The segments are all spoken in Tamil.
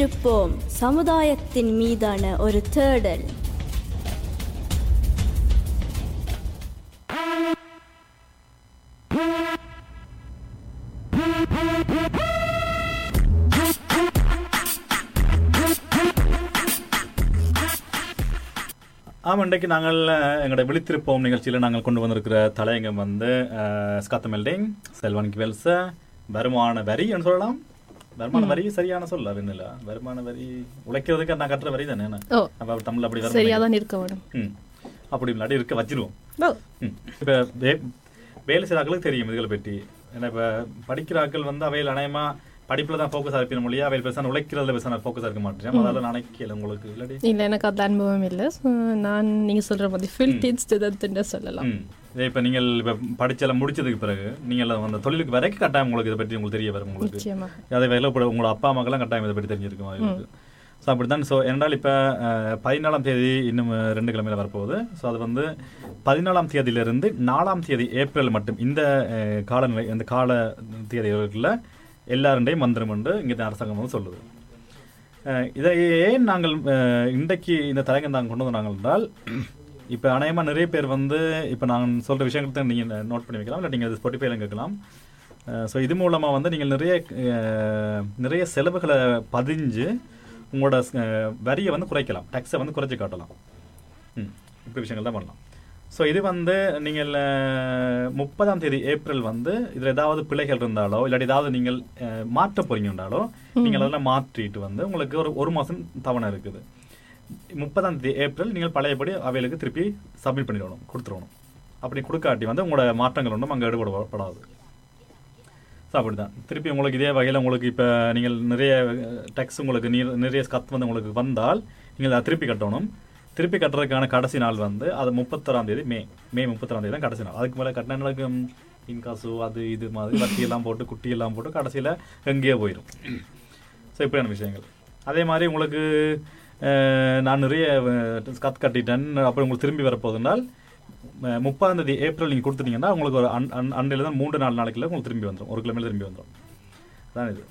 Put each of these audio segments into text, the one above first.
வைத்திருப்போம் சமுதாயத்தின் மீதான ஒரு தேடல். ஆமாம் இன்றைக்கு நாங்கள் எங்களோட விழித்திருப்போம் நிகழ்ச்சியில் நாங்கள் கொண்டு வந்திருக்கிற தலையங்கம் வந்து ஸ்காத்தமெல்டிங் செல்வன் கிவெல்ஸ வருமான வரி என்று சொல்லலாம். வருமான வரி சரியான சொல்ல வெண்ணில வருமான வரி உழைக்கிறதுக்கு நான் கட்டுற வரி தானே அப்ப தமிழ்ல அப்படி வர சரியா தான் இருக்க. வேணும். அப்படி இல்லாட்டி இருக்க வச்சிருவோம். இப்ப வேலை செய்கிற ஆட்களுக்கு தெரியும் இதுகளை பற்றி. ஏன்னா இப்ப படிக்கிற ஆட்கள் வந்து அவையில் அநேகமா படிப்புல தான் ஃபோக்கஸ் இருப்பின மொழியா அவையில் பெருசாக உழைக்கிறதுல பெருசாக ஃபோக்கஸ் இருக்க மாட்டேன். அதால நினைக்கல உங்களுக்கு. இல்லாட்டி இல்ல எனக்கு அந்த அனுபவம் இல்லை. நான் நீங்க சொல்ற மாதிரி ஃபில்டின் ஸ்டூடெண்ட்னு சொல்லலாம். இதே இப்ப நீங்கள் இப்ப படிச்செல்லாம் முடிச்சதுக்கு பிறகு நீங்கள் அந்த தொழிலுக்கு வரைக்கும் கட்டாயம் உங்களுக்கு இதை பற்றி உங்களுக்கு தெரிய வரும் உங்களுக்கு. அதே வேலை உங்களோட அப்பா அம்மாக்கெல்லாம் கட்டாயம் இதை பற்றி தெரிஞ்சிருக்கும் அவங்களுக்கு ஸோ அப்படித்தான். ஸோ என்றால் இப்போ பதினாலாம் தேதி இன்னும் ரெண்டு கிழமையில வரப்போகுது. ஸோ அது வந்து பதினாலாம் தேதியிலிருந்து நாலாம் தேதி ஏப்ரல் மட்டும் இந்த காலநிலை இந்த கால தேதிகளில் எல்லாருண்டையும் மந்திரம் என்று இங்கே அரசாங்கம் வந்து சொல்லுது. இதை ஏன் நாங்கள் இன்றைக்கு இந்த தலைங்க நாங்கள் கொண்டு வந்தாங்க என்றால் இப்போ அநேகமாக நிறைய பேர் வந்து இப்போ நான் சொல்கிற விஷயங்களை நீங்கள் நோட் பண்ணி வைக்கலாம் இல்லை நீங்கள் ஸ்பாட்டிஃபைல கேட்கலாம். ஸோ இது மூலமாக வந்து நீங்கள் நிறைய நிறைய செலவுகளை பதிஞ்சு உங்களோட வரியை வந்து குறைக்கலாம். டேக்ஸை வந்து குறைச்சி காட்டலாம். ம் இப்படி விஷயங்கள் தான் பண்ணலாம். ஸோ இது வந்து நீங்கள் முப்பதாம் தேதி ஏப்ரல் வந்து இதில் ஏதாவது பிழைகள் இருந்தாலோ இல்லாட்டி ஏதாவது நீங்கள் மாற்ற போறீங்கன்றாலோ நீங்கள் அதெல்லாம் மாற்றிட்டு வந்து உங்களுக்கு ஒரு ஒரு மாதம் தவணை இருக்குது. முப்பதாம் தேதி ஏப்ரல் நீங்கள் பழையபடி அவைகளுக்கு திருப்பி சப்மிட் பண்ணிடணும் கொடுத்துடணும். அப்படி கொடுக்காட்டி வந்து உங்களோட மாற்றங்கள் ஒன்றும் அங்கே ஈடுபடப்படாது ஸோ அப்படிதான். திருப்பி உங்களுக்கு இதே வகையில் உங்களுக்கு இப்போ நீங்கள் நிறைய டேக்ஸ் உங்களுக்கு நீர் நிறைய கத் வந்து உங்களுக்கு வந்தால் நீங்கள் அதை திருப்பி கட்டணும். திருப்பி கட்டுறதுக்கான கடைசி நாள் வந்து அது முப்பத்தொராம் தேதி மே மே முப்பத்தொராம் தேதி தான் கடைசி நாள். அதுக்கு மேலே கட்டினங்களுக்கு இன்காசு அது இது மாதிரி வட்டியெல்லாம் போட்டு குட்டி எல்லாம் போட்டு கடைசியில் எங்கேயோ போயிடும் ஸோ இப்படியான விஷயங்கள். அதே மாதிரி உங்களுக்கு நான் நிறைய கத் கட்டிட்டேன். அப்புறம் உங்களுக்கு திரும்பி வரப்போகுதுனால் முப்பதாம் தேதி ஏப்ரல் நீங்கள் கொடுத்துட்டீங்கன்னா உங்களுக்கு ஒரு அன் அன் அன்றையில் தான் மூன்று நாலு நாளைக்குள்ள உங்களுக்கு திரும்பி வந்துடும் ஒரு கிலோமீட்டர் திரும்பி வந்துடும் அதான் இது.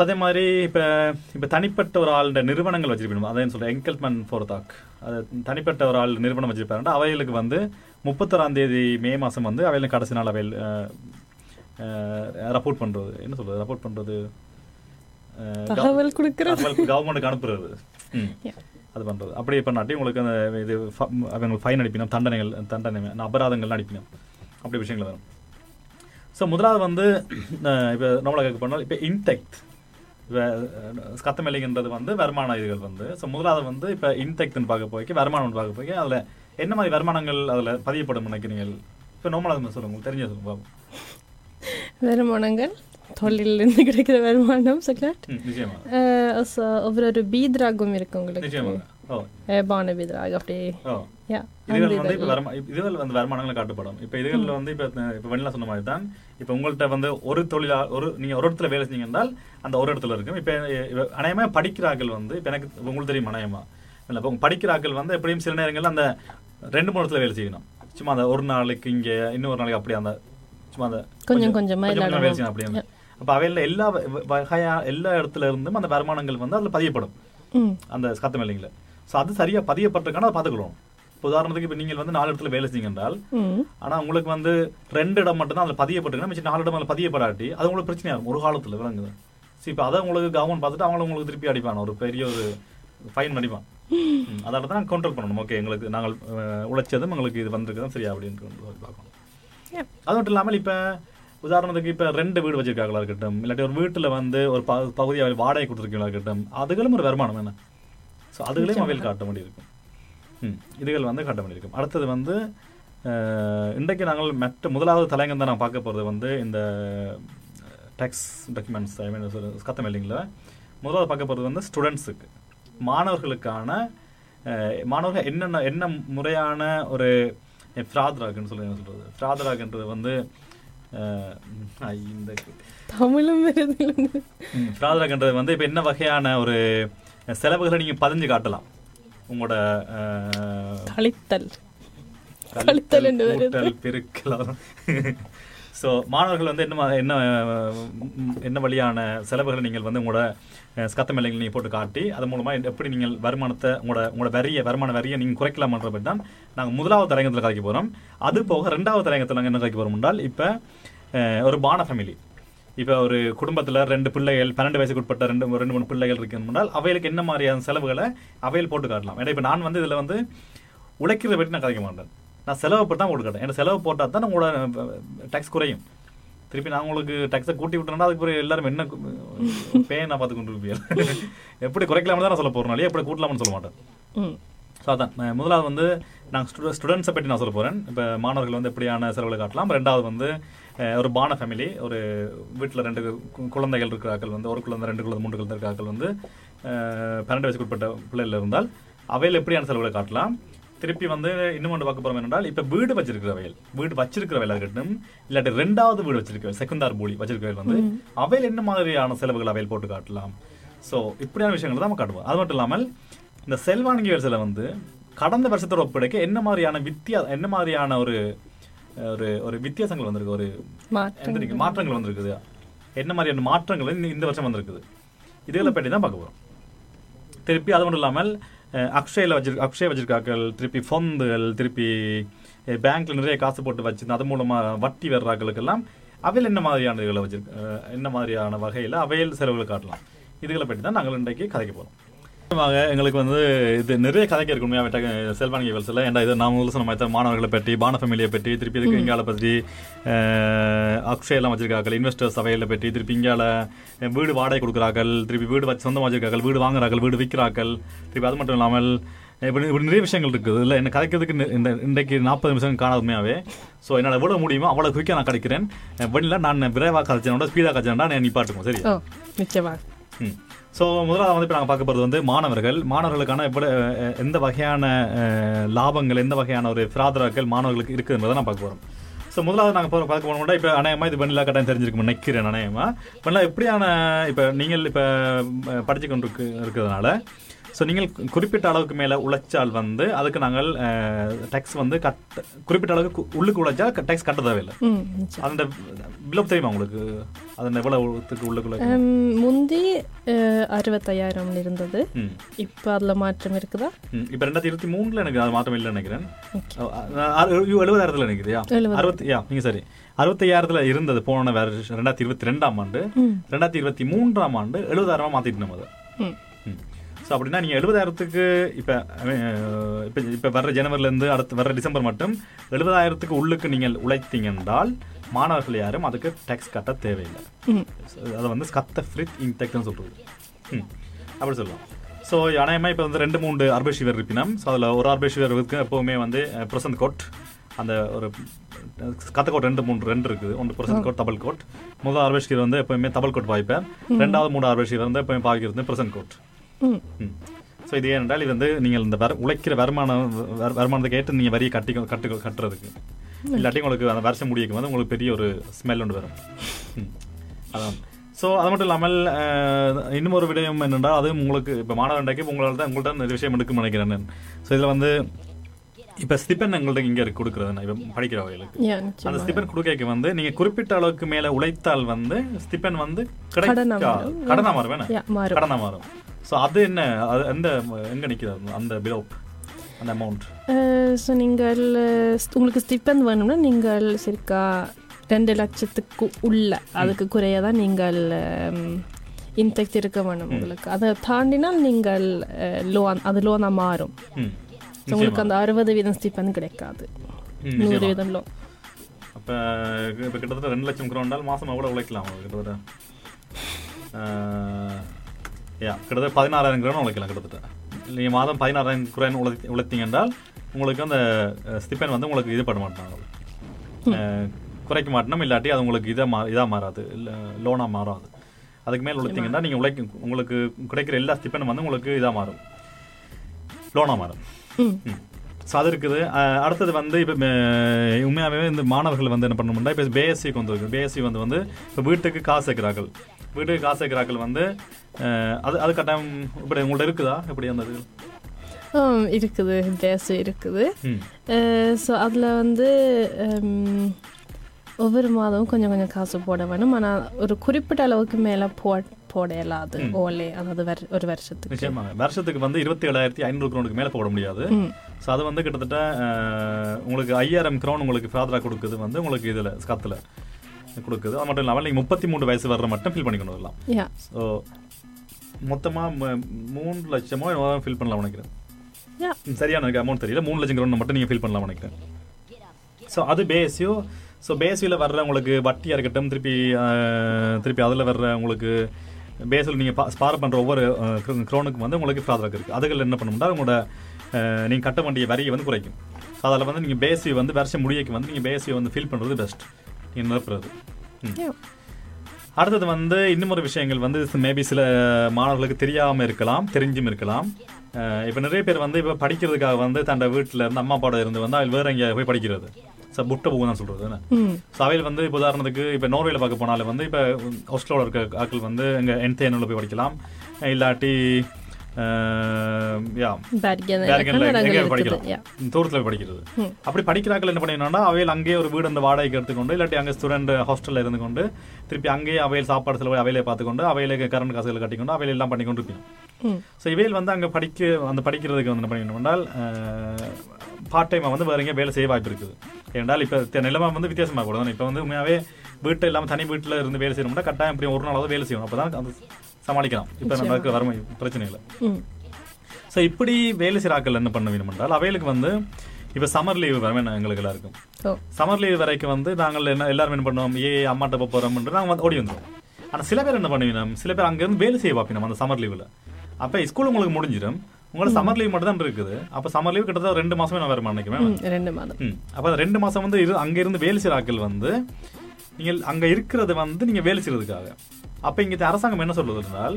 ஸோ அதே மாதிரி இப்போ இப்போ தனிப்பட்ட ஒரு ஆளுடைய நிறுவனங்கள் வச்சிருப்போம் அதான் சொல்கிறேன் என்கல்மெண்ட் ஃபார் தாக் அது தனிப்பட்ட ஒரு ஆள் நிறுவனம் வச்சிருப்பாருன்னா அவைகளுக்கு வந்து முப்பத்தொராம் தேதி மே மாதம் வந்து அவையில் கடைசி நாள் அவையில் ரப்போர்ட் பண்ணுறது என்ன சொல்கிறது ரப்போர்ட் பண்ணுறது தகவல் கொடுக்கறது. கவர்மெண்ட்டுக்கு அனுப்புறது. அது பண்றது. அப்படி பண்ணாட்டி உங்களுக்கு அந்த இது அவங்களுக்கு ஃபைன் அடிப்பினோம் தண்டனைகள் தண்டனை அபராதங்கள் அடிப்பினோம். அப்படி விஷயங்கள் வரும். ஸோ முதலாவது வந்து இப்போ நம்மளை கேட்க பண்ணால் இப்போ இன்டெக்ட் இப்போ ஸ்கத்தமெல்லிங்கன்றது வந்து வருமான இதுகள் வந்து. ஸோ முதலாவது வந்து இப்போ இன்டெக்ட்னு பார்க்க போய்க்கு வருமானம் பார்க்க போய்க்கு. அதில் என்ன மாதிரி வருமானங்கள் அதில் பதியப்படும் நினைக்கிறீங்க இப்போ நோமலாக சொல்லுங்க தெரிஞ்ச சொல்லுங்க பாப்போம். வருமானங்கள் தொழிலிருந்து கிடைக்கிற வருமானம் Eh, alltså, ஒவ்வொரு பீத்ராகும் இருக்கு உங்களுக்கு. நிச்சயமாக. Barnebidrag அப்படி. இதுகள் வந்து இப்ப வருமா இதுகள் வந்து வருமானங்கள் காட்டப்படும் இப்ப இதுகள்ல வந்து இப்ப இப்ப வெண்ணிலா சொன்ன மாதிரி தான் இப்ப உங்கள்ட்ட வந்து ஒரு தொழிலா ஒரு நீங்க ஒரு இடத்துல வேலை செஞ்சீங்க என்றால் அந்த ஒரு இடத்துல இருக்கும். இப்ப இப்ப அநேகமா படிக்கிறார்கள் வந்து இப்ப எனக்கு உங்களுக்கு தெரியும் அநேகமா. இல்ல இப்ப படிக்கிறார்கள் வந்து எப்படியும் சில நேரங்கள்ல அந்த ரெண்டு மூணு இடத்துல வேலை செய்யணும். சும்மா அந்த ஒரு நாளைக்கு இங்க இன்னொரு நாளைக்கு அப்படி அந்த சும்மா அந்த கொஞ்சம் கொஞ்சமா கொஞ்சம் இல்லாத வேலை செய்யணும் அப்படியே அப்ப அவையில எல்லா வகையா எல்லா இடத்துல இருந்தும் அந்த வருமானங்கள் வந்து அதுல பதியப்படும். அந்த ஸ்கத்த மேலிங்ல ஸோ அது சரியா பதியப்பட்டிருக்கான அதை பார்த்துக்கணும். இப்போ உதாரணத்துக்கு இப்போ நீங்கள் வந்து நாலு இடத்துல வேலை செஞ்சீங்க என்றால் ம். ஆனா உங்களுக்கு வந்து ரெண்டு இடம் மட்டும் தான் அதில் பதியப்பட்டிருக்குன்னா மிச்சம் நாலு இடம் அதில் பதியப்படாட்டி அது உங்களுக்கு பிரச்சனையா இருக்கும் ஒரு காலத்துல விளங்குது. சரி இப்போ அதை உங்களுக்கு கவர்மெண்ட் பார்த்துட்டு அவங்களும் உங்களுக்கு திருப்பி அடிப்பான் ஒரு பெரிய ஒரு ஃபைன் அடிப்பான் ம், அதால தான் கண்ட்ரோல் பண்ணணும். ஓகே எங்களுக்கு நாங்கள் உழைச்சதும் எங்களுக்கு இது வந்திருக்குதான் சரியா அப்படின்னு பார்க்கணும். அது மட்டும் இல்லாமல் இப்போ உதாரணத்துக்கு இப்போ ரெண்டு வீடு வச்சிருக்காங்களா இருக்கட்டும் இல்லாட்டி ஒரு வீட்டில் வந்து ஒரு ப பகுதியை வாடகை கொடுத்துருக்கீங்களா இருக்கட்டும் அதுகளும் ஒரு வருமானம் என்ன? ஸோ அதுகளையும் அவையில் காட்ட வேண்டியிருக்கும். ம் இதுகள் வந்து காட்ட வேண்டியிருக்கும். அடுத்தது வந்து இன்றைக்கு நாங்கள் மற்ற முதலாவது தலையங்கம் தான் நான் பார்க்க போகிறது வந்து இந்த டேக்ஸ் டாக்குமெண்ட்ஸ் ஐ மீன் கத்தம் இல்லைங்களா முதலாவது பார்க்க போகிறது வந்து ஸ்டூடெண்ட்ஸுக்கு மாணவர்களுக்கான மாணவர்கள் என்னென்ன என்ன முறையான ஒரு ஃப்ராத்ராக்னு சொல்லி சொல்கிறது ஃப்ராத்ராக்ன்றது வந்து இந்த தமிழும் ஃப்ராத்ராக்ன்றது வந்து இப்போ என்ன வகையான ஒரு செலவுகளை நீங்கள் பதிஞ்சு காட்டலாம். உங்களோட கழித்தல். கழித்தல் என்று வருது. கூட்டல், பெருக்கல். ஸோ மாணவர்கள் வந்து என்ன என்ன என்ன வழியான செலவுகளை நீங்கள் வந்து உங்களோட ஸ்கத்த மேலைகள் நீங்கள் போட்டு காட்டி அது மூலமா எப்படி நீங்கள் வருமானத்தை உங்களோட உங்களோட வரிய வருமான வரியை நீங்கள் குறைக்கலாம்ன்ற பற்றி தான் நாங்கள் முதலாவது தலையங்கத்தில் கலைக்க போகிறோம் அது போக ரெண்டாவது தலையங்கத்தில் நாங்கள் என்ன கலைக்க போகிறோம் என்றால் இப்போ ஒரு பான ஃபேமிலி இப்போ ஒரு குடும்பத்தில் ரெண்டு பிள்ளைகள் பன்னெண்டு வயசுக்கு உட்பட்ட ரெண்டு ரெண்டு மூணு பிள்ளைகள் இருக்குன்னால் அவைகளுக்கு என்ன மாதிரியான செலவுகளை அவையில் போட்டு காட்டலாம். ஏன்னா இப்போ நான் வந்து இதில் வந்து உழைக்கிறத பற்றி நான் கதைக்க மாட்டேன். நான் செலவை போட்டு தான் போட்டு காட்டேன் ஏன்னா செலவு போட்டால் தான் உங்களோட டேக்ஸ் குறையும். திருப்பி நான் உங்களுக்கு டேக்ஸை கூட்டி விட்டேன்னா அதுக்கு பிறகு எல்லாரும் என்ன பேன் நான் பார்த்து கொண்டு இருப்பீங்க எப்படி குறைக்கலாம்னு தான் நான் சொல்ல போகிறேன் எப்படி கூட்டலாம்னு சொல்ல மாட்டேன்? ஸோ அதான். முதலாவது வந்து நான் ஸ்டூ ஸ்டூடெண்ட்ஸை பற்றி நான் சொல்ல போகிறேன் இப்போ மாணவர்கள் வந்து எப்படியான செலவுகளை காட்டலாம்? ரெண்டாவது வந்து ஒரு பான ஃபேமிலி ஒரு வீட்டில் ரெண்டு குழந்தைகள் இருக்கிறார்கள் வந்து ஒரு குழந்தை ரெண்டு குழந்தை மூன்று குழந்தை இருக்கிறார்கள் வந்து பன்னெண்டு வயசுக்கு உட்பட்ட பிள்ளைகள் இருந்தால் அவையில் எப்படியான செலவுகளை காட்டலாம்? திருப்பி வந்து இன்னும் ஒன்று பார்க்க போகிறோம் என்னென்றால் இப்போ வீடு வச்சிருக்கிற வயல் வீடு வச்சிருக்கிற வயல் இருக்கட்டும் இல்லாட்டி ரெண்டாவது வீடு வச்சிருக்க செகண்டார் பூலி வச்சிருக்க வயல் வந்து அவையில் என்ன மாதிரியான செலவுகள் அவையில் போட்டு காட்டலாம்? ஸோ இப்படியான விஷயங்களை தான் நம்ம காட்டுவோம். அது மட்டும் இல்லாமல் இந்த செல்வானங்கி வரிசையில் வந்து கடந்த வருஷத்தோட ஒப்படைக்க என்ன மாதிரியான வித்தியா என்ன மாதிரியான ஒரு ஒரு ஒரு வித்தியாசங்கள் வந்திருக்கு? ஒரு மாற்றங்கள். வந்திருக்குது. என்ன மாதிரியான மாற்றங்கள் இந்த- வருஷம் வந்திருக்குது? இதுகளை பற்றி தான் பார்க்க போகிறோம் திருப்பி அது மட்டும் இல்லாமல் அக்ஷயில வச்சிருக்க அக்ஷய வச்சிருக்காக்கள் திருப்பி ஃபந்துகள் திருப்பி பேங்க்ல நிறைய காசு போட்டு வச்சிருந்து அது மூலமா வட்டி வர்றாக்களுக்கெல்லாம் அவையில் என்ன மாதிரியான இதுகளை வச்சிருக்க என்ன மாதிரியான வகையில் அவையில் செலவுகளை காட்டலாம். இதுகளை பற்றி தான் நாங்கள் இன்றைக்கு கதைக்க போகிறோம் நிச்சயமாக எங்களுக்கு வந்து இது நிறைய கதைக்கு இருக்கு உண்மையாக செல்வான் கேவல்ஸில் ஏன்டா இது நான் முதல்ல சொன்ன மாணவர்களை பற்றி பான ஃபேமிலியை பற்றி திருப்பி இதுக்கு இங்கால பற்றி அக்ஷயெல்லாம் வச்சிருக்கார்கள் இன்வெஸ்டர்ஸ் அவையில் பற்றி திருப்பி இங்கால வீடு வாடகை கொடுக்குறார்கள் திருப்பி வீடு வச்சு சொந்தமாக வச்சிருக்கார்கள் வீடு வாங்குறார்கள் வீடு விற்கிறார்கள் திருப்பி அது மட்டும் இல்லாமல் இப்படி இப்படி நிறைய விஷயங்கள் இருக்குது. இல்லை என்ன கதைக்கிறதுக்கு இந்த இன்றைக்கு நாற்பது நிமிஷம் உண்மையாவே. ஸோ என்னால் எவ்வளோ முடியுமோ அவ்வளோ குயிக்காக நான் கிடைக்கிறேன் வெளியில் நான் விரைவாக கதைச்சேனோட ஸ்பீடாக கதைச்சேன்டா நான் நிப்பாட்டுக்கும் சரி நிச்சயமாக. ஸோ முதலாவது வந்து இப்போ நாங்கள் பார்க்க போகிறது வந்து மாணவர்கள். மாணவர்களுக்கான எப்படி எந்த வகையான லாபங்கள் எந்த வகையான ஒரு ஃபிராதராக்கள் மாணவர்களுக்கு இருக்குதுன்றதை நான் பார்க்க போகிறோம் ஸோ முதலாவது நாங்கள் போகிற பார்க்க போனோம்னா இப்போ அநேகமாக இது வெண்ணிலா கட்டாயம் தெரிஞ்சிருக்கும் நினைக்கிறேன் அநேகமா. வெண்ணிலா எப்படியான இப்போ நீங்கள் இப்போ படிச்சு கொண்டு இருக்கிறதுனால ஸோ நீங்கள் குறிப்பிட்ட அளவுக்கு மேலே உழைச்சால் வந்து அதுக்கு நாங்கள் டேக்ஸ் வந்து கட்ட குறிப்பிட்ட அளவுக்கு உள்ளுக்கு உழைச்சா டேக்ஸ் கட்ட தேவையில்லை. ம் நிச்சயம். அதோட பிலோ தெரியுமா உங்களுக்கு? அதன் எவ்வளவுத்துக்கு உள்ளுக்குள்ள முந்தி அறுபத்தையாயிரம் இருந்தது. இப்போ அதில் மாற்றம் இருக்குதா? இப்ப ரெண்டாயிரத்தி இருபத்தி மூணுல எனக்கு அது மாற்றம் இல்லை நினைக்கிறேன். எழுபதாயிரத்துல நினைக்கிறியா. அறுபத்தி யா நீங்க சரி. அறுபத்தையாயிரத்துல இருந்தது போன வருஷம் ரெண்டாயிரத்தி இருபத்தி ரெண்டாம் ஆண்டு. ரெண்டாயிரத்தி இருபத்தி மூன்றாம் ஆண்டு எழுபதாயிரமா மாத்திட்டு நம்ம அதை. ஸோ அப்படின்னா நீங்க எழுபதாயிரத்துக்கு இப்ப இப்ப இப்ப வர்ற ஜனவரில இருந்து அடுத்து வர்ற டிசம்பர் மட்டும் எழுபதாயிரத்துக்கு உள்ளுக்கு நீங்கள் உழைத்தீங்க மாணவர்கள் யாரும் அதுக்கு டேக்ஸ் கட்ட தேவையில்லை. அதை வந்து ஸ்கத்த ஃப்ரித் இன்டெக்ட்னு சொல்றது. ம் அப்படி சொல்லலாம். ஸோ அநேகமாக இப்போ வந்து ரெண்டு மூணு அர்பேஷிவர் இருப்பினம். ஸோ அதில் ஒரு அர்பேஷிவருக்கு எப்போவுமே வந்து பிரசன்ட் கோட் அந்த ஒரு கத்த கோட் ரெண்டு மூணு ரெண்டு இருக்குது. ஒன்று பிரசன்ட் கோட் தபல் கோட் முதல் அர்பேஷிவர் வந்து எப்போயுமே தபல் கோட் பாய்ப்பேன் ரெண்டாவது மூணு அர்பேஷிவர் வந்து எப்போயுமே பாய்க்கிறது பிரசன்ட் கோட் ஸோ இது ஏனென்றால் இது வந்து நீங்கள் இந்த வர உழைக்கிற வருமானம் வரு- வருமானத்துக்கு ஏற்று நீங்கள் வரியை கட்டி கட்டு கட்டுறதுக்கு. இல்லாட்டி உங்களுக்கு அந்த வருஷம் முடிக்கும் வந்து உங்களுக்கு பெரிய ஒரு ஸ்மெல் ஒன்று வரும். அதான். ஸோ அது மட்டும் இல்லாமல் இன்னும் ஒரு விடயம் என்னென்றால் அது உங்களுக்கு இப்போ மாணவர்கிட்ட உங்களால் தான் உங்கள்ட்ட இந்த விஷயம் எடுக்கும் நினைக்கிறேன் நான் ஸோ இதில் வந்து இப்போ ஸ்டிபன் எங்கள்ட்ட இங்கே இருக்கு கொடுக்குறது நான் இப்போ படிக்கிற வகைகளுக்கு அந்த ஸ்டிபன் கொடுக்க வந்து நீங்க குறிப்பிட்ட அளவுக்கு மேல உழைத்தால் வந்து ஸ்டிபன் வந்து கிடைக்கா மாறும். கடனா மாறும் வேணா. யா மாறும். கடனா மாறும். ஸோ அது என்ன? அது எந்த எங்க நிக்குது அது? அந்த பிலோப் அந்த அமௌண்ட் ஸோ நீங்கள் அஹ், உங்களுக்கு ஸ்டிப்பண்ட் வேணும்னா நீங்கள் circa ரெண்டு லட்சத்துக்கு உள்ள அதுக்கு குறைய தான் நீங்கள் இன்டெக்ட் இருக்க வேணும் உங்களுக்கு. அதை தாண்டினால் நீங்கள் லோன் அது லோனாக மாறும். உங்களுக்கு அந்த அறுபது வீதம் ஸ்டிப்பண்ட் கிடைக்காது. நூறு. வீதம் லோன் அப்ப இப்ப கிட்டத்தட்ட ரெண்டு லட்சம் குரோண்டால் மாசம் எவ்வளவு உழைக்கலாம் கிட்டத்தட்ட. யா கிட்டத்தட்ட பதினாறாயிரம் குரோன் உழைக்கலாம் கிட்டத்தட்ட நீங்க மாதம் பதினாறாயிரம் குரோன் உழை உழைத்தீங்க என்றால் உங்களுக்கு அந்த ஸ்டிப்பன் வந்து உங்களுக்கு இது பண்ண மாட்டாங்க. குறைக்க மாட்டோம் இல்லாட்டி அது உங்களுக்கு இதை மா இதாக மாறாது. இல்லை லோனாக மாறாது. அதுக்கு மேல உழைத்தீங்கன்னா நீங்க உழைக்க உங்களுக்கு கிடைக்கிற எல்லா ஸ்டிப்பனும் வந்து உங்களுக்கு இதா மாறும். லோனா மாறும். ஸோ அது இருக்குது. அடுத்தது வந்து இப்போ உண்மையாகவே இந்த மாணவர்கள் வந்து என்ன பண்ணணும்னா இப்போ பேஎஸ்சிக்கு வந்து இருக்கு பேஎஸ்சி வந்து வந்து இப்போ வீட்டுக்கு காசு சேர்க்கிறார்கள் வீட்டுக்கு காசு சேர்க்கிறார்கள் வந்து அது அது கட்டாயம் இப்படி உங்கள்ட்ட இருக்குதா? எப்படி அந்த இது? இருக்குது. பேஸ் இருக்குது. ஸோ அதில் வந்து ஒவ்வொரு மாதமும் கொஞ்சம் கொஞ்சம் காசு போட வேணும். ஆனால் ஒரு குறிப்பிட்ட அளவுக்கு மேலே போ போட இயலாது ஓலே அதாவது வரு- ஒரு வருஷத்துக்கு. நிச்சயமாக வருஷத்துக்கு வந்து இருபத்தி ஏழாயிரத்தி ஐநூறு க்ரோனுக்கு மேலே போட முடியாது. ஸோ அது வந்து கிட்டத்தட்ட உங்களுக்கு ஐயாயிரம் க்ரோன் உங்களுக்கு ஃபாதராக கொடுக்குது வந்து உங்களுக்கு இதில் ஸ்கத்தில் கொடுக்குது. அது மட்டும் இல்லாமல் நீங்கள் முப்பத்தி மூணு வயசு வர்ற மட்டும் ஃபில் பண்ணி கொண்டு வரலாம் ஸோ மொத்தமாக மூணு லட்சமோ ஃபில் பண்ணலாம் நினைக்கிறேன். சரியான எனக்கு அமௌண்ட் தெரியல. மூணு லட்சம் கிரௌண்ட் மட்டும் நீங்கள் ஃபில் பண்ணலாம் நினைக்கிறேன். ஸோ அது பேசியோ ஸோ பேசியில் வர்ற உங்களுக்கு வட்டியாக இருக்கட்டும் திருப்பி திருப்பி அதில் வர்ற உங்களுக்கு பேஸில் நீங்கள் ஸ்பார் பண்ணுற ஒவ்வொரு க்ரோனுக்கு வந்து உங்களுக்கு ஃபாதராக இருக்குது அதுகள் என்ன பண்ணணும்னா உங்களோட நீங்கள் கட்ட வேண்டிய வரியை வந்து குறைக்கும். ஸோ அதில் வந்து நீங்கள் பேசி வந்து வருஷம் முடியக்கு வந்து நீங்கள் பேசியை வந்து ஃபில் பண்ணுறது பெஸ்ட் யா. அடுத்தது வந்து இன்னும் ஒரு விஷயங்கள் வந்து மேபி சில மாணவர்களுக்கு தெரியாம இருக்கலாம் தெரிஞ்சும் இருக்கலாம். இப்ப நிறைய பேர் வந்து இப்ப படிக்கிறதுக்காக வந்து தன்னோட வீட்டுல இருந்து அம்மா அப்பாவோட இருந்து வந்து அவள் வேற எங்க போய் படிக்கிறது. ஸோ புட்டை போகும் தான் ம். ஸோ அவையில் வந்து இப்போ உதாரணத்துக்கு இப்போ நோர்வேல பார்க்க போனாலும் வந்து இப்போ ஹாஸ்டலோட இருக்க ஆட்கள் வந்து எங்க என்டேனில் போய் படிக்கலாம். இல்லாட்டி யா பேர்கன் எங்க யா தூரத்துல படிக்கிறது. அப்படி படிக்கிறார்கள் என்ன பண்ணினா அவையில் அங்கேயே ஒரு வீடு அந்த வாடகைக்கு எடுத்துக்கொண்டு இல்லாட்டி அங்கே ஸ்டூடெண்ட் ஹாஸ்டல்ல இருந்து கொண்டு திருப்பி அங்கேயே அவையில் சாப்பாடு செலவு அவையிலே பார்த்துக்கொண்டு அவையில கரண்ட் காசுகளை கட்டிக்கொண்டு அவையில எல்லாம் பண்ணி கொண்டு இருப்பீங்க ம் ஸோ இவையில் வந்து அங்கே படிக்க அந்த படிக்கிறதுக்கு வந்து என்ன பண்ணிக்கணும் என்றால் பார்ட் டைமாக வந்து வேற எங்கேயும் வேலை செய்ய வாய்ப்பு இருக்குது ஏனென்றால் இப்போ நிலைமை வந்து வித்தியாசமாக கூட இப்போ வந்து உண்மையாகவே வீட்டு இல்லாமல் தனி வீட்டில் இருந்து வேலை செய்யணும்னா கட்டாயம் இப்படி ஒரு நாளாவது வேலை செய்யணும் அப்போ தான் அது சமாளிக்கலாம். இப்போ நமக்கு வறுமை பிரச்சனை இல்லை. ஸோ இப்படி வேலை செய்கிறாக்கள் என்ன பண்ண வேணும் என்றால் அவைகளுக்கு வந்து இப்போ சம்மர் லீவு வர எங்களுக்கு எல்லாருக்கும் ஓ. சம்மர் லீவ் வரைக்கும் வந்து நாங்கள் என்ன எல்லாரும் என்ன பண்ணுவோம்? ஏ அம்மாட்ட போக போகிறோம்ன்ற நாங்கள் வந்து ஓடி வந்துடுவோம் ஆனால் சில பேர் என்ன பண்ணுவீங்க? சில பேர் அங்கேருந்து வேலை செய்ய பார்ப்பீங்க அந்த சம்மர் லீவில் அப்போ ஸ்கூல் உங்களுக்கு முடிஞ்சிடும். உங்களுக்கு சம்மர் லீவ் மட்டும் தான் இருக்குது. அப்போ சம்மர் லீவ் கிட்டத்தட்ட ரெண்டு மாசமே நான் வருமா நினைக்கிறேன் ரெண்டு மாதம். அப்போ ரெண்டு மாசம் வந்து இரு அங்க இருந்து வேலை செய்கிற ஆட்கள் வந்து நீங்கள் அங்க இருக்கிறது வந்து நீங்க வேலை செய்யறதுக்காக. அப்ப இங்க அரசாங்கம் என்ன சொல்றது என்றால்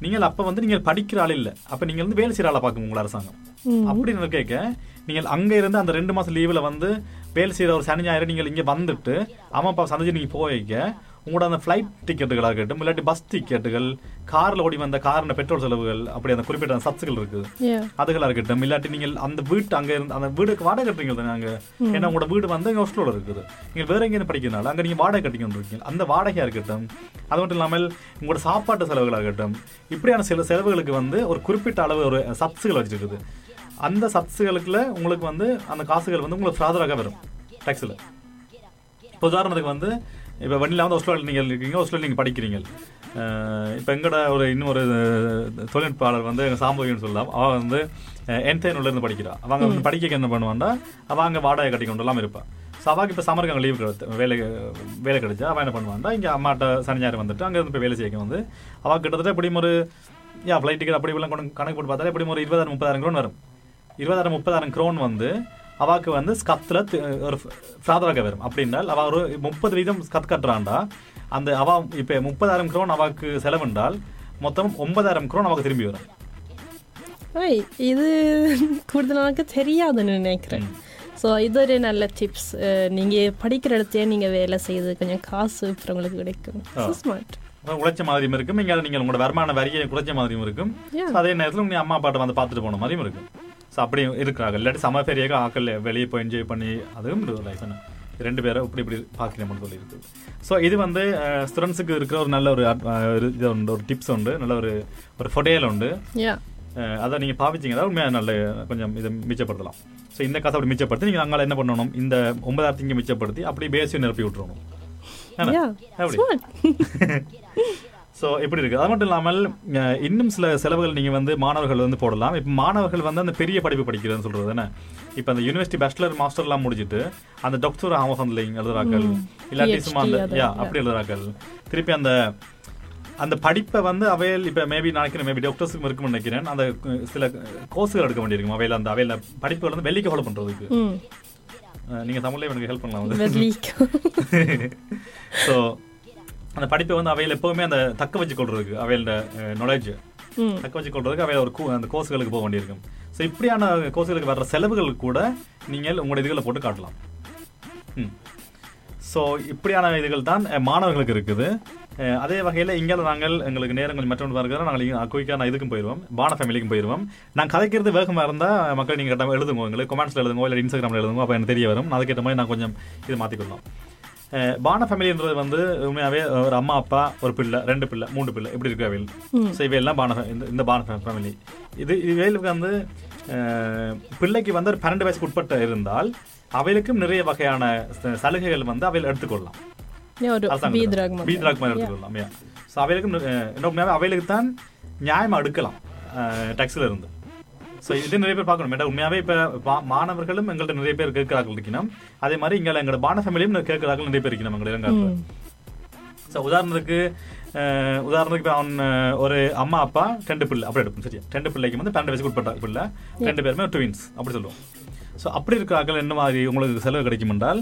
நீங்கள் அப்ப வந்து நீங்கள் படிக்கிற ஆள் இல்ல. அப்ப நீங்க வந்து வேலை செய்யற ஆளா பார்க்கும் உங்களை அரசாங்கம். அப்படின்னு கேட்க நீங்கள் அங்க இருந்து அந்த ரெண்டு மாசம் லீவுல வந்து வேலை செய்யற ஒரு சனி ஞாயிறு நீங்கள் இங்க வந்துட்டு அம்மா அப்பா சந்திச்சு நீங்க போய் வைக்க உங்களோட அந்த ஃப்ளைட் டிக்கெட்டுகளாக இருக்கட்டும் இல்லாட்டி பஸ் டிக்கெட்டுகள் கார்ல ஓடி வந்த காரின பெட்ரோல் செலவுகள் அப்படி அந்த குறிப்பிட்ட அந்த சப்ஸுகள் இருக்குது யா அதுகளா இருக்கட்டும் இல்லாட்டி நீங்கள் அந்த வீட்டு அங்க இருந்து அந்த வீடுக்கு வாடகை கட்டுறீங்க தானே அங்க? ஏன்னா உங்களோட வீடு வந்து அங்க ஹாஸ்டலோட இருக்குது. நீங்க வேற எங்கேயும் படிக்கிறனால அங்க நீங்க வாடகை கட்டிக்கொண்டு இருக்கீங்க அந்த வாடகையா இருக்கட்டும் அது மட்டும் இல்லாமல் உங்களோட சாப்பாட்டு செலவுகளா இருக்கட்டும் இப்படியான சில செலவுகளுக்கு வந்து ஒரு குறிப்பிட்ட அளவு ஒரு சப்ஸுகள் வச்சிருக்குது. அந்த சப்ஸுகளுக்குள்ள உங்களுக்கு வந்து அந்த காசுகள் வந்து உங்களுக்கு ஃபாதராக வரும். டேக்ஸில் இப்போ உதாரணத்துக்கு வந்து இப்போ வண்டியில் வந்து ஹாஸ்டலில் நீங்கள் இருக்கீங்க ஹாஸ்டலில் நீங்கள் படிக்கிறீங்க. இப்போ எங்கட ஒரு இன்னொரு தொழில்நுட்பாளர் வந்து எங்கள் சாம்பவின்னு சொல்லலாம். அவள் வந்து என்தேனூர்லேருந்து படிக்கிறா. அவங்க வந்து படிக்க என்ன பண்ணுவான்டா அவள் அங்கே வாடகை கட்டி கொண்டு எல்லாம் இருப்பாள் ஸோ அவாக்கு இப்போ சமருக்கு அங்கே லீவ் கிடைத்து வேலை வேலை கிடைச்சா அவன் என்ன பண்ணுவான்டா இங்கே அம்மாட்ட சனி ஞாயிறு வந்துட்டு அங்கே இருந்து போய் வேலை செய்ய வந்து அவள் கிட்டத்தட்ட எப்படியும் ஒரு யா ஃப்ளைட் டிக்கெட் அப்படி இப்படிலாம் கொண்டு கணக்கு போட்டு பார்த்தாலே எப்படியும் ஒரு இருபதாயிரம் முப்பதாயிரம் க்ரோன் வரும். இருபதாயிரம் முப்பதாயிரம் க்ரோன் வந்து அவாக்கு வந்து ஸ்கத்தில் ஒரு ஃபாதராக வரும். அப்படின்னால் அவ ஒரு முப்பது வீதம் ஸ்கத் கட்டுறான்டா அந்த அவ இப்போ முப்பதாயிரம் க்ரோன் அவாக்கு செலவுண்டால் மொத்தம் ஒன்பதாயிரம் க்ரோன் அவாக்கு திரும்பி வரும். இது கூடுதலாக தெரியாதுன்னு நினைக்கிறேன். ஸோ இது ஒரு நல்ல டிப்ஸ் நீங்கள் படிக்கிற இடத்தையே நீங்கள் வேலை செய்து கொஞ்சம் காசு உங்களுக்கு கிடைக்கும். ஸ்மார்ட் உழைச்ச மாதிரியும் இருக்கும். இங்கே நீங்கள் உங்களோட வருமான வரியை குறைச்ச மாதிரியும் இருக்கும். அதே நேரத்தில் நீ அம்மா அப்பாட்ட வந்து பார்த்துட்டு போன மாதிரியும் இருக்கும். ஸோ அப்படியும் இருக்கிறாங்க இல்லாட்டி சம பெரிய ஆக்கள் வெளியே போய் என்ஜாய் பண்ணி அதுவும் ஒரு லைஃப் என்ன ரெண்டு பேரும் இப்படி இப்படி பார்க்கணும்னு சொல்லி இருக்குது. ஸோ இது வந்து ஸ்டூடெண்ட்ஸுக்கு இருக்கிற ஒரு நல்ல ஒரு இது உண்டு ஒரு டிப்ஸ் உண்டு நல்ல ஒரு ஒரு ஃபொடேல் உண்டு. அதை நீங்கள் பாவிச்சிங்கன்னா உண்மையாக நல்ல கொஞ்சம் இதை மிச்சப்படுத்தலாம். ஸோ இந்த காசை அப்படி மிச்சப்படுத்தி நீங்கள் அங்கால என்ன பண்ணணும்? இந்த ஒன்பதாயிரத்தி இங்கே மிச்சப்படுத்தி அப்படி பேசியும் நிரப்பி விட்டுறணும். என்ன? எப்படி? ஸோ இப்படி இருக்கு? அது மட்டும் இல்லாமல் இன்னும் சில செலவுகள் நீங்க வந்து மாணவர்கள் வந்து போடலாம். இப்போ மாணவர்கள் வந்து அந்த பெரிய படிப்பு படிக்கிறதுன்னு சொல்றது என்ன? இப்போ அந்த யூனிவர்சிட்டி பேச்சுலர் மாஸ்டர்லாம் முடிச்சிட்டு அந்த டாக்டர் ஆமசன்லிங் எழுதுறாக்கள். இல்லாட்டி சும்மா அந்த யா. அப்படி எழுதுறாக்கள். திருப்பி அந்த அந்த படிப்பை வந்து அவையில் இப்போ மேபி நினைக்கிறேன் மேபி டாக்டர்ஸுக்கு இருக்கும்னு நினைக்கிறேன். அந்த சில கோர்ஸுகள் எடுக்க வேண்டியிருக்கும்? அவையில் அந்த அவையில் படிப்புகள் வந்து வெள்ளிக்கு ஃபாலோ பண்றதுக்கு. ம். அஹ், நீங்க தமிழ்ல எனக்கு ஹெல்ப் பண்ணலாம். ஸோ அந்த படிப்பை வந்து அவையில் எப்பவுமே அந்த தக்க வச்சு கொள்றதுக்கு அவையோட நாலேஜ் தக்க வச்சு கொள்றதுக்கு அவையில் ஒரு அந்த கோர்ஸ்களுக்கு போக வேண்டியிருக்கும். ஸோ இப்படியான கோர்ஸ்களுக்கு வர்ற செலவுகள் கூட நீங்கள் உங்களோட இதுகளை போட்டு காட்டலாம். ஸோ இப்படியான இதுகள் தான் மாணவர்களுக்கு இருக்குது. அதே வகையில் இங்கே நாங்கள் எங்களுக்கு நேரம் கொஞ்சம் மற்றொன்று பார்க்கிறோம் நாங்கள் குயிக்கான இதுக்கும் போயிடுவோம். பான ஃபேமிலிக்கும் போயிடுவோம். நான் கதைக்கிறது வேகமாக இருந்தால் மக்கள் நீங்கள் கட்டாமல் எழுதுங்க உங்களுக்கு கமெண்ட்ஸில் எழுதுங்க இல்லை இன்ஸ்டாகிராமில் எழுதுங்க அப்போ எனக்கு தெரிய வரும். நான் அதுக்கேற்ற மாதிரி நான் கொஞ்சம் இது மாற்றிக்கொள்ளலாம் பான ஃபேமிலின்றது வந்து உண்மையாகவே ஒரு அம்மா அப்பா ஒரு பிள்ளை ரெண்டு பிள்ளை மூணு பிள்ளை இப்படி இருக்கு அவையில். ஸோ இவையெல்லாம் பான இந்த இந்த பான ஃபேமிலி இது இவைகளுக்கு வந்து பிள்ளைக்கு வந்து ஒரு பன்னெண்டு வயசுக்கு உட்பட்ட இருந்தால் அவைகளுக்கும் நிறைய வகையான சலுகைகள் வந்து அவையில் எடுத்துக்கொள்ளலாம். பீத்ராக் எடுத்துக்கொள்ளலாம். ஸோ அவைகளுக்கும் அஹ், இன்னும் உண்மையாவே அவைகளுக்கு தான் நியாயமா எடுக்கலாம் டேக்ஸ்ல இருந்து. ஸோ இது நிறைய பேர் பார்க்கணும். மேடம் உண்மையாவே இப்போ மாணவர்களும் எங்கள்கிட்ட நிறைய பேர் கேட்கிறார்கள் இருக்கணும் அதே மாதிரி இங்கே எங்களோட பான ஃபேமிலியும் கேட்கிறார்கள் நிறைய பேர் இருக்கணும் எங்களை இளங்காலத்தில். ஸோ உதாரணத்துக்கு உதாரணத்துக்கு அவன் ஒரு அம்மா அப்பா ரெண்டு பிள்ளை. அப்படி எடுப்போம் சரியா? ரெண்டு பிள்ளைக்கு வந்து பன்னெண்டு வயசுக்கு உட்பட்ட பிள்ளை. ரெண்டு பேருமே ட்வின்ஸ் அப்படி சொல்லுவோம். ஸோ அப்படி இருக்கிறார்கள் என்ன மாதிரி உங்களுக்கு செலவு கிடைக்கும் என்றால்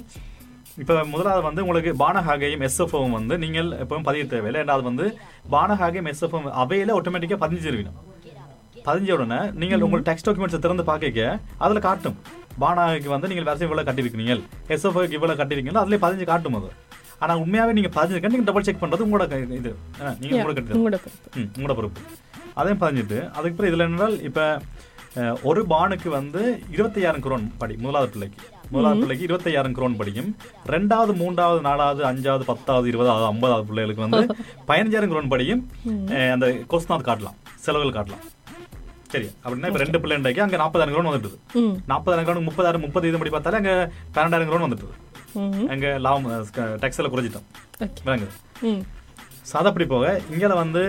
இப்போ முதலாவது வந்து உங்களுக்கு பானஹாகையும் எஸ்எஃப்ஓவும் வந்து நீங்கள் எப்பவும் பதிவு தேவையில்லை. ரெண்டாவது வந்து பானஹாகையும் எஸ்எஃப்ஓ அவையில் ஆட்டோமேட்டிக்காக பதிஞ்சிருவீங்க பதிஞ்ச உடனே நீங்கள் உங்கள் டெக்ஸ்ட் டாக்குமெண்ட்ஸ் திறந்து பார்க்க அதில் காட்டும். பானாக்கு வந்து நீங்கள் வருஷம் இவ்வளோ கட்டியிருக்கீங்க எஸ்எஃப்ஓக்கு இவ்வளோ கட்டியிருக்கீங்களோ அதிலே பதிஞ்சு காட்டும் அது. ஆனால் உண்மையாகவே நீங்கள் பதிஞ்சிருக்க நீங்கள் டபுள் செக் பண்ணுறது உங்களோட இது. நீங்கள் உங்களோட கட்டி. ம் உங்களோட பொறுப்பு. அதையும் பதிஞ்சிட்டு அதுக்கு அப்புறம் இதில் என்னென்றால் இப்போ ஒரு பானுக்கு வந்து இருபத்தையாயிரம் குரோன் படி முதலாவது பிள்ளைக்கு. முதலாவது பிள்ளைக்கு இருபத்தையாயிரம் குரோன் படிக்கும் ரெண்டாவது மூன்றாவது நாலாவது அஞ்சாவது பத்தாவது இருபதாவது ஐம்பதாவது பிள்ளைகளுக்கு வந்து பதினஞ்சாயிரம் குரோன் படியும். அந்த கொஸ்தான் காட்டலாம் செலவுகள் காட்டலாம். சரி அப்படின்னா இப்போ ரெண்டு பிள்ளைண்டாக்கி அங்கே நாற்பதாயிரம் குரோன் வந்துட்டுது. ம். நாற்பதாயிரம் குரோன் முப்பதாயிரம் முப்பது இது படி பார்த்தாலே அங்கே பன்னெண்டாயிரம் குரோன் வந்துட்டுது. ம் அங்கே லாபம் டெக்ஸில் குறைஞ்சிட்டோம். விளங்குது. ம். ஸோ அது அப்படி போக இங்கே வந்து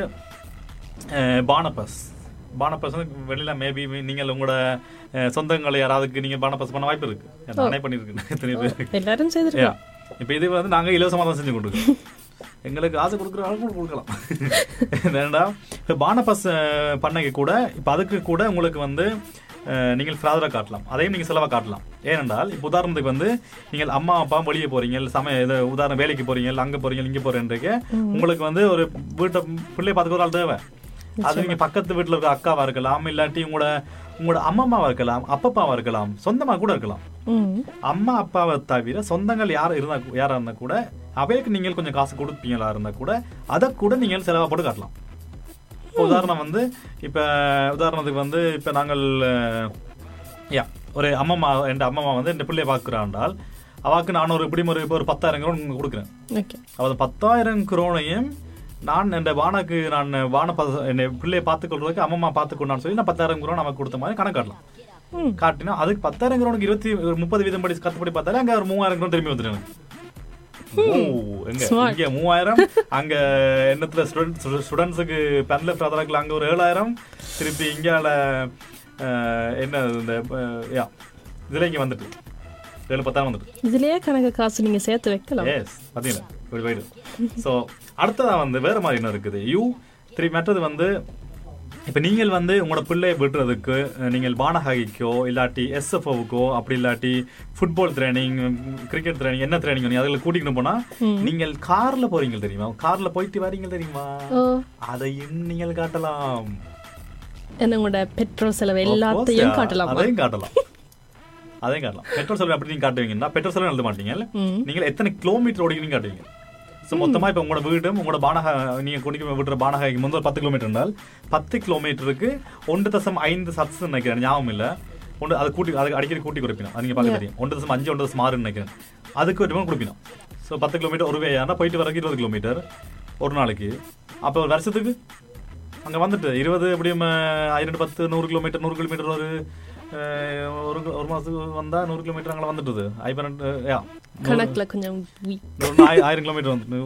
பானபஸ். பானபஸ் வந்து வெளியில் மேபி நீங்கள் உங்களோட சொந்தங்களை யாராவதுக்கு நீங்கள் பானபஸ் பண்ண வாய்ப்பு இருக்கு. நானே பண்ணியிருக்கேன். எல்லாரும் இப்போ இது வந்து நாங்கள் இலவசமாக தான் செஞ்சு கொடுக்குறோம் எங்களுக்கு ஆசை கொடுக்குற கூட கொடுக்கலாம். ஏன்னா இப்போ பானபஸ் பண்ணைக்கு கூட இப்போ அதுக்கு கூட உங்களுக்கு வந்து நீங்கள் ஃப்ராதராக காட்டலாம். அதையும் நீங்கள் செலவாக காட்டலாம். ஏனென்றால் இப்போ உதாரணத்துக்கு வந்து நீங்கள் அம்மா அப்பா வெளியே போறீங்க இல்ல சமய இது உதாரணம் வேலைக்கு போறீங்க இல்லை அங்கே போறீங்க இங்கே போறேன்றீங்க உங்களுக்கு வந்து ஒரு வீட்டை பிள்ளைய பார்த்துக்க ஒரு ஆள் தேவை. அது நீங்க பக்கத்து வீட்டுல இருக்க அக்காவா இருக்கலாம் இல்லாட்டி உங்களோட உங்களோட அம்மம்மாவா இருக்கலாம் அப்பப்பாவா இருக்கலாம் சொந்தமா கூட இருக்கலாம். அம்மா அப்பாவை தவிர சொந்தங்கள் யார் இருந்தா யாரா இருந்தா கூட அவைக்கு நீங்கள் கொஞ்சம் காசு கொடுப்பீங்களா இருந்தா கூட அதை கூட நீங்கள் செலவா போட்டு காட்டலாம். உதாரணம் வந்து இப்ப உதாரணத்துக்கு வந்து இப்ப நாங்கள் யா ஒரு அம்மம்மா என் அம்மம்மா வந்து என் பிள்ளைய பார்க்குறாண்டால் அவாக்கு நான் ஒரு இப்படி ஒரு இப்ப ஒரு பத்தாயிரம் குரோன் கொடுக்குறேன். ஓகே. அவன் பத்தாயிரம் குரோனையும் நான் என் வானக்கு நான் வான என்னை பிள்ளையை பார்த்துக்கொள்றதுக்கு அம்மம்மா பார்த்துக்கொண்டான்னு சொல்லி நான் பத்தாயிரம் குரோன் நமக்கு கொடுத்த மாதிரி கணக்கு காட்டலாம். ம் காட்டினா அதுக்கு பத்தாயிரம் குரோனுக்கு இருபத்தி ஒரு முப்பது வீதம் படி கத்துப்படி பார்த்தாலே அங்க ஒரு மூவாயிரம் குரோன் திரும்பி வந்துட்டு எனக்கு. இங்க மூவாயிரம் அங்க எண்ணத்துல ஸ்டூடெண்ட்ஸுக்கு பென்ல ஃபாதராக்கில் அங்க ஒரு ஏழாயிரம் திருப்பி இங்கால என்ன இந்த யா இதுல இங்க வந்துட்டு. ஏழு பத்தாயிரம் வந்துட்டு. இதுலயே கணக்கு காசு நீங்க சேர்த்து வைக்கலாம். எஸ் பார்த்தீங்களா இப்படி போயிடும் ஸோ அடுத்ததா வந்து வேற மாதிரி என்ன இருக்குது. யூ திருப்பி மற்றது வந்து இப்போ நீங்கள் வந்து உங்களோட பிள்ளையை விடுறதுக்கு நீங்கள் பானஹாகிக்கோ இல்லாட்டி எஸ்எஃப்ஓவுக்கோ அப்படி இல்லாட்டி ஃபுட்பால் ட்ரைனிங் கிரிக்கெட் ட்ரைனிங் என்ன ட்ரைனிங் அதில் கூட்டிகிட்டு போனா நீங்கள் கார்ல போறீங்க தெரியுமா? கார்ல போயிட்டு வரீங்க தெரியுமா? அதையும் நீங்கள் காட்டலாம். என்ன உங்களோட பெட்ரோல் செலவு எல்லாத்தையும். காட்டலாம். அதையும் காட்டலாம். அதையும் காட்டலாம். பெட்ரோல் செலவு அப்படி நீங்க காட்டுவீங்கன்னா பெட்ரோல் செலவு எழுத மாட்டீங்க. நீங்கள் எத்தனை கிலோமீட்டர் ஓடிக்கிறீங்க காட்டுவீங்க? ஸோ மொத்தமா இப்போ உங்களோட வீடும் உங்களோட பானக நீங்க குடிக்க விடுற பானகாய்க்கு முந்தைய ஒரு பத்து கிலோமீட்டர் இருந்தால் பத்து கிலோமீட்டருக்கு ஒன்று தசம் ஐந்து சத்ஸ் நினைக்கிறேன். ஞாபகம் இல்ல. ஒன்று அது கூட்டி அதுக்கு அடிக்கடி கூட்டி கொடுப்பினோம். அது நீங்க பார்க்க தெரியும். ஒன்று தசம் அஞ்சு ஒன்று தசம் ஆறுன்னு நினைக்கிறேன். அதுக்கு ஒரு கொடுப்பினோம். ஸோ பத்து கிலோமீட்டர் ஒரு வேயானா போயிட்டு வரக்கு இருபது கிலோமீட்டர் ஒரு நாளைக்கு. அப்போ ஒரு வருஷத்துக்கு? அங்க வந்துட்டு இருபது எப்படியும் ஆயிரம் பத்து நூறு கிலோமீட்டர் நூறு கிலோமீட்டர் ஒரு ஒரு ஒரு மாசத்துக்கு வந்தா நூறு கிலோமீட்டர் அங்கே வந்துட்டுது ஐபரண்ட் யா கணக்குல கொஞ்சம் ஆயிரம் கிலோமீட்டர் வந்து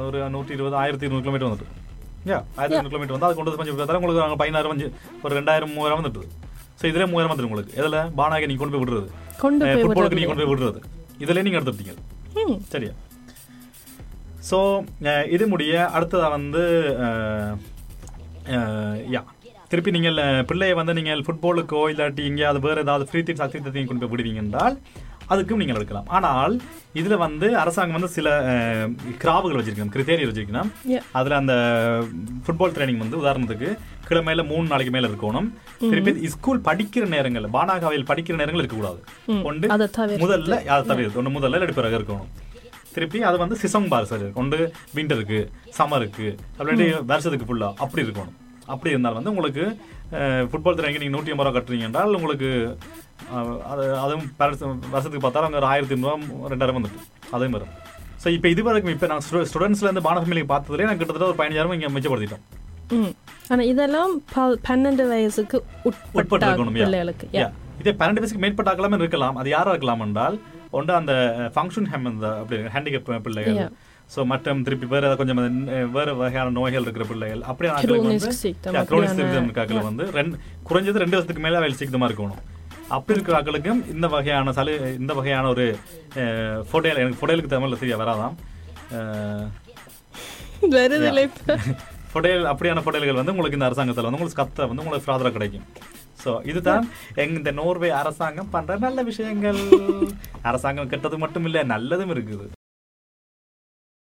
நூறு நூற்றி இருபது ஆயிரத்தி இருநூறு கிலோமீட்டர் வந்துட்டு யா ஆயிரத்தி இருநூறு கிலோமீட்டர் வந்து அது கொண்டு வந்து கொஞ்சம் பார்த்தா உங்களுக்கு அங்கே பதினாயிரம் அஞ்சு ஒரு ரெண்டாயிரம் மூவாயிரம் வந்துட்டு ஸோ இதுல மூவாயிரம் வந்துடும் உங்களுக்கு எதில் பானாக நீங்க கொண்டு போய் விடுறது கொண்டு போய் ஃபுட்பாலுக்கு நீங்க விடுறது கொண்டு போய் விடுறது இதுல நீங்க எடுத்துட்டீங்க சரியா ஸோ இது முடிய அடுத்ததா வந்து யா திருப்பி நீங்கள் பிள்ளையை வந்து நீங்கள் ஃபுட்பாலுக்கோ இல்லாட்டி எங்கேயாவது வேறு ஏதாவது ஃப்ரீ திட்ஸ் அக்தி கொண்டு போய் விடுவீங்க என்றால் அதுக்கும் நீங்கள் எடுக்கலாம். ஆனால் இதுல வந்து அரசாங்கம் வந்து சில அஹ், கிராவுகள் வச்சிருக்கணும் கிரிட்டேரியா வச்சிருக்கணும். அதுல அந்த ஃபுட்பால் ட்ரைனிங் வந்து உதாரணத்துக்கு கிழமையில மூணு நாளைக்கு மேல இருக்கணும். திருப்பி ஸ்கூல் படிக்கிற நேரங்கள் பானாகாவையில் படிக்கிற நேரங்கள் இருக்கக்கூடாது. ஒன்று முதல்ல அதை தவிர ஒன்று முதல்ல இல்லாட்டி பிறகு இருக்கணும். திருப்பி அது வந்து சிசம் பார் சார் ஒன்று விண்டருக்கு சம்மருக்கு அப்படி வருஷத்துக்கு ஃபுல்லா அப்படி இருக்கணும். அப்படி இருந்தால் வந்து உங்களுக்கு ஃபுட்பால் ட்ரைனிங் நீங்கள் நூற்றி ஐம்பது ரூபா கட்டுறீங்க என்றால் உங்களுக்கு அது அதுவும் வருஷத்துக்கு பார்த்தாலும் அங்கே ஒரு ஆயிரத்தி ஐநூறுவா ரெண்டாயிரம் வந்துட்டு. அதுவும் வரும் ஸோ இப்போ இது வரைக்கும் இப்போ நான் ஸ்டூடெண்ட்ஸ்லேருந்து பான ஃபேமிலிக்கு பார்த்ததுலேயே நான் கிட்டத்தட்ட ஒரு பதினஞ்சாயிரம் இங்கே மிச்சப்படுத்திட்டோம். ம். ஆனா இதெல்லாம் பன்னெண்டு வயசுக்கு உட்பட்டு இருக்கணும். பிள்ளைகளுக்கு. இதே பன்னெண்டு வயசுக்கு மேற்பட்ட ஆக்கலாமே இருக்கலாம். அது யாரா இருக்கலாம் என்றால் ஒன்று அந்த ஃபங்க்ஷன் ஹேம் இந்த அப்படி ஹேண்டிகேப் பிள்ளைகள். ஸோ மற்றும் திருப்பி வேற ஏதாவது கொஞ்சம் வேற வகையான நோய்கள் இருக்கிற பிள்ளைகள் அப்படியான ஆட்களுக்கு வந்து இருக்காக்கள் வந்து ரெண்டு குறைஞ்சது ரெண்டு வருஷத்துக்கு மேல அவள் சிக்தமா இருக்கணும். அப்படி இருக்கிற ஆட்களுக்கும் இந்த வகையான சலு இந்த வகையான ஒரு ஃபோட்டோல் எனக்கு ஃபோட்டோலுக்கு தமிழ்ல சரியா வராதாம். ஃபோட்டோல் அப்படியான ஃபோட்டோல்கள் வந்து உங்களுக்கு இந்த அரசாங்கத்தில் வந்து உங்களுக்கு கத்த வந்து உங்களுக்கு ஃப்ராதரா கிடைக்கும். ஸோ இதுதான் எங்க இந்த நோர்வே அரசாங்கம் பண்ற நல்ல விஷயங்கள். அரசாங்கம் கெட்டது மட்டும் இல்ல நல்லதும் இருக்குது.